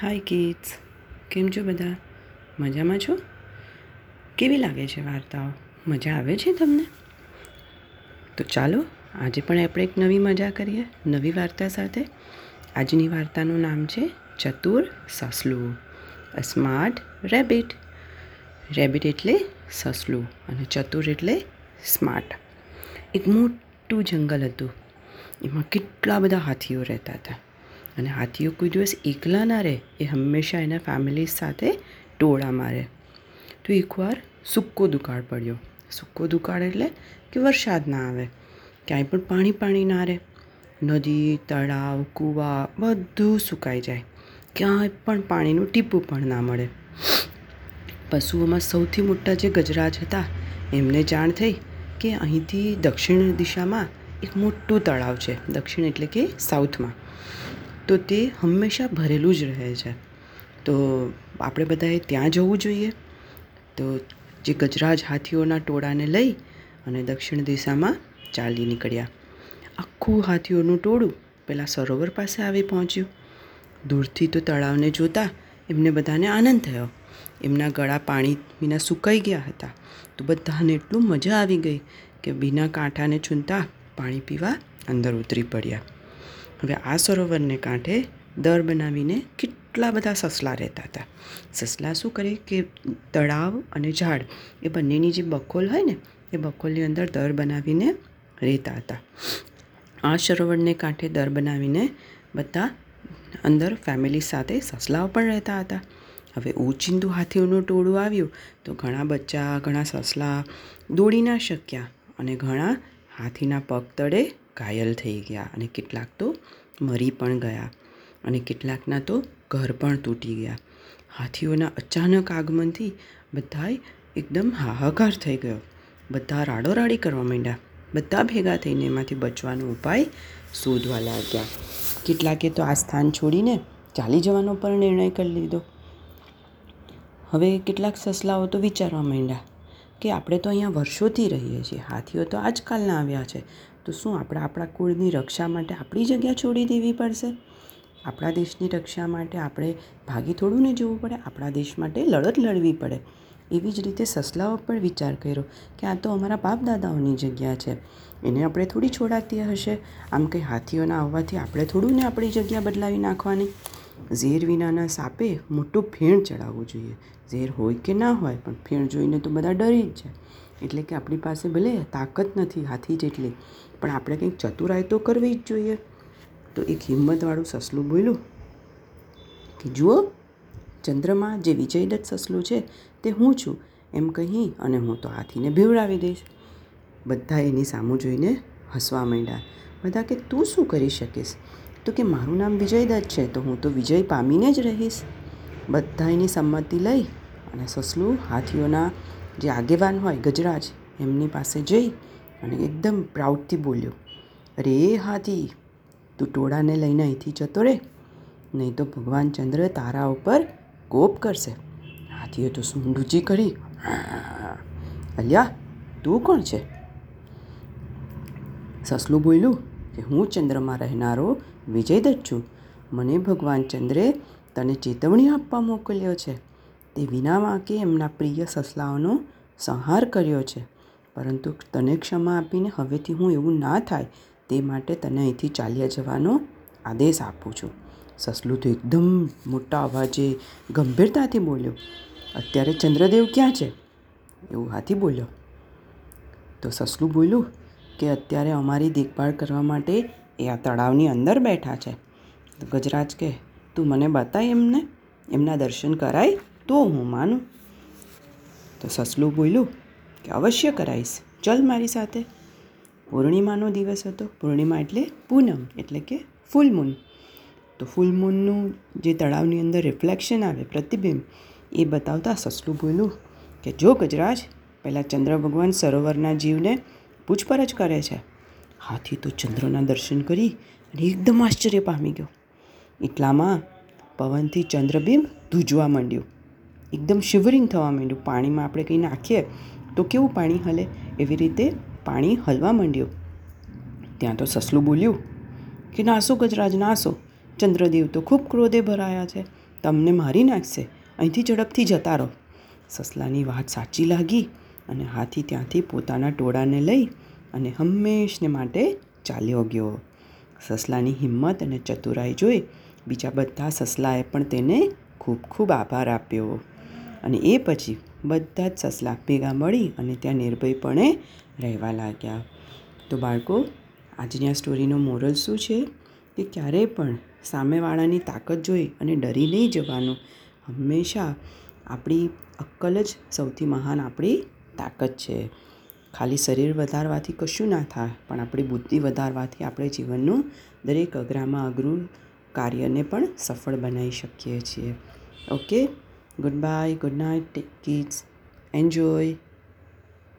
હાય kids કેમ છો બધા? મજામાં છો? કેવી લાગે છે વાર્તાઓ? મજા આવે છે તમને? તો ચાલો, આજે પણ આપણે એક નવી મજા કરીએ, નવી વાર્તા સાથે. આજની વાર્તાનું નામ છે ચતુર સસલું. સ્માર્ટ રેબિટ રેબિટ એટલે સસલું અને ચતુર એટલે સ્માર્ટ એક મોટું જંગલ હતું. એમાં કેટલા બધા હાથીઓ રહેતા હતા. અને હાથીઓ કોઈ દિવસ એકલા ના રહે, એ હંમેશા એના ફેમિલી સાથે ટોળા મારે. તો એકવાર સૂકો દુકાળ પડ્યો. સૂકો દુકાળ એટલે કે વરસાદ ના આવે. ક્યાંય પણ પાણી પાણી ના રહે. નદી, તળાવ, કૂવા બધું સુકાઈ જાય. ક્યાંય પણ પાણીનું ટીપું પણ ના મળે. પશુઓમાં સૌથી મોટા જે ગજરાજ હતા, એમને જાણ થઈ કે અહીંથી દક્ષિણ દિશામાં એક મોટું તળાવ છે. દક્ષિણ એટલે કે સાઉથમાં તો તે હંમેશા ભરેલું જ રહે છે. તો આપણે બધાએ ત્યાં જવું જોઈએ. તો જે ગજરાજ હાથીઓના ટોળાને લઈ અને દક્ષિણ દિશામાં ચાલી નીકળ્યા. આખું હાથીઓનું ટોળું પેલા સરોવર પાસે આવી પહોંચ્યું. દૂરથી તો તળાવને જોતા એમને બધાને આનંદ થયો. એમના ગળા પાણી વિના સુકાઈ ગયા હતા. તો બધાને એટલું મજા આવી ગઈ કે બીના કાંઠાને છૂનતા પાણી પીવા અંદર ઉતરી પડ્યા. હવે આ સરોવરને કાંઠે દર બનાવીને કેટલા બધા સસલા રહેતા હતા. સસલા શું કરે કે તળાવ અને ઝાડ, એ બંનેની જે બકોલ હોય ને, એ બકોલની અંદર દર બનાવીને રહેતા હતા. આ સરોવરને કાંઠે દર બનાવીને બધા અંદર ફેમિલી સાથે સસલાઓ પણ રહેતા હતા. હવે ઓચિંતું હાથીઓનું ટોળું આવ્યું તો ઘણા બચ્ચા, ઘણા સસલા દોડી ના શક્યા અને ઘણા હાથીના પગ તળે ઘાયલ થઈ ગયા અને કેટલાક તો મરી પણ ગયા અને કેટલાકના તો ઘર પણ તૂટી ગયા. હાથીઓના અચાનક આગમનથી બધાએ એકદમ હાહાકાર થઈ ગયો. બધા રાડોરાડી કરવા માંડ્યા. બધા ભેગા થઈને એમાંથી બચવાનો ઉપાય શોધવા લાગ્યા. કેટલાકે તો આ સ્થાન છોડીને ચાલી જવાનો પણ નિર્ણય કરી લીધો. હવે કેટલાક સસલાઓ તો વિચારવા માંડ્યા. કે આપણે તો અહીંયા વર્ષોથી રહીએ છીએ, હાથીઓ તો આજકાલના આવ્યા છે. તો શું આપણે, આપણા કુળની રક્ષા માટે આપણી જગ્યા છોડી દેવી પડશે? આપણા દેશની રક્ષા માટે આપણે ભાગી થોડું ને જવું પડે? આપણા દેશ માટે લડત લડવી પડે? એવી જ રીતે સસલાઓ પર વિચાર કર્યો કે આ તો અમારા બાપ દાદાઓની જગ્યા છે. એને આપણે થોડી છોડાતી હશે? આમ કંઈ હાથીઓના આવવાથી આપણે થોડું ને આપણી જગ્યા બદલાવી નાખવાની? ઝેર વિનાના સાપે મોટું ફેણ ચડાવવું જોઈએ. ઝેર હોય કે ના હોય, પણ ફેણ જોઈને તો બધા ડરી જ જાય. એટલે કે આપણી પાસે ભલે તાકાત નથી, હાથી જેટલી, પણ આપણે કંઈક ચતુરાઈ તો કરવી જ જોઈએ. તો એક હિંમતવાળું સસલું બોલ્યું કે, જુઓ, ચંદ્રમાં જે વિજયદત્ત સસલું છે તે હું છું. એમ કહી અને હું તો હાથીને ભીવડાવી દઈશ. બધા એની સામું જોઈને હસવા માંડ્યા. બધા કે તું શું કરી શકીશ? તો કે મારું નામ વિજયદત્ત છે, તો હું તો વિજય પામીને જ રહીશ. બધા એની સંમતિ લઈ અને સસલું હાથીઓના જે આગેવાન હોય ગજરાજ, એમની પાસે જઈ અને એકદમ પ્રાઉડથી બોલ્યો અરે હાથી, તું ટોળાને લઈને અહીંથી જતો રહે નહીં તો ભગવાન ચંદ્ર તારા ઉપર કોપ કરશે. હાથીએ તો સૂંઢ કરી, અલ્યા, તું કોણ છે? સસલું બોલ્યું કે હું ચંદ્રમાં રહેનારો વિજયદત્ત છું. મને ભગવાન ચંદ્રે તને ચેતવણી આપવા મોકલ્યો છે. તે વિના વાંકે એમના પ્રિય સસલાઓનો સંહાર કર્યો છે. પરંતુ તને ક્ષમા આપીને હવેથી હું એવું ના થાય તે માટે તને અહીંથી ચાલ્યા જવાનો આદેશ આપું છું. સસલું તો એકદમ મોટા અવાજે ગંભીરતાથી બોલ્યો, અત્યારે ચંદ્રદેવ ક્યાં છે? એવું હાથી બોલ્યો. તો સસલું બોલ્યું કે અત્યારે અમારી દેખભાળ કરવા માટે એ આ તળાવની અંદર બેઠા છે. તો ગજરાજ કે, તું મને બતાય એમને? એમના દર્શન કરાય તો હું માનું. તો સસલું બોલ્યું કે, અવશ્ય કરાવીશ ચલ મારી સાથે. પૂર્ણિમાનો દિવસ હતો. પૂર્ણિમા એટલે પૂનમ, એટલે કે ફૂલ મૂન તો ફૂલ મૂનનું જે તળાવની અંદર રિફ્લેક્શન આવે, પ્રતિબિંબ, એ બતાવતા સસલું બોલ્યું કે, જો ગજરાજ, પહેલાં ચંદ્ર ભગવાન સરોવરના જીવને પૂછપરછ કરે છે. હાથી તો ચંદ્રના દર્શન કરી અને એકદમ આશ્ચર્ય પામી ગયો. એટલામાં પવનથી ચંદ્રબિંબ ધૂજવા માંડ્યું. એકદમ શિવરિંગ થવા માંડ્યું. પાણીમાં આપણે કંઈ નાખીએ તો કેવું પાણી હલે? એવી રીતે પાણી હલવા માંડ્યું. ત્યાં તો સસલું બોલ્યું કે નાસો ગજરાજ, નાસો. ચંદ્રદેવ તો ખૂબ ક્રોધે ભરાયા છે. તમને મારી નાખશે. અહીંથી ઝડપથી જતા રહો. સસલાની વાત સાચી લાગી. અને હાથી ત્યાંથી પોતાના ટોળાને લઈ અને હંમેશને માટે ચાલ્યો ગયો. સસલાની હિંમત અને ચતુરાઈ જોઈ બીજા બધા સસલાએ પણ તેને ખૂબ ખૂબ આભાર આપ્યો. અને એ પછી બધા જ સસલા ભેગા મળી અને ત્યાં નિર્ભયપણે રહેવા લાગ્યા. તો બાળકો, આજની આ સ્ટોરીનો મોરલ શું છે? કે ક્યારેય પણ સામેવાળાની તાકાત જોઈ અને ડરી નહીં જવાનું. હંમેશા આપણી અક્કલ જ સૌથી મહાન આપણી તાકાત છે. ખાલી શરીર વધારવાથી કશું ના થાય, પણ આપણી બુદ્ધિ વધારવાથી આપણે જીવનનું દરેક અઘરામાં અઘરું કાર્યને પણ સફળ બનાવી શકીએ છીએ. Okay good bye good night kids enjoy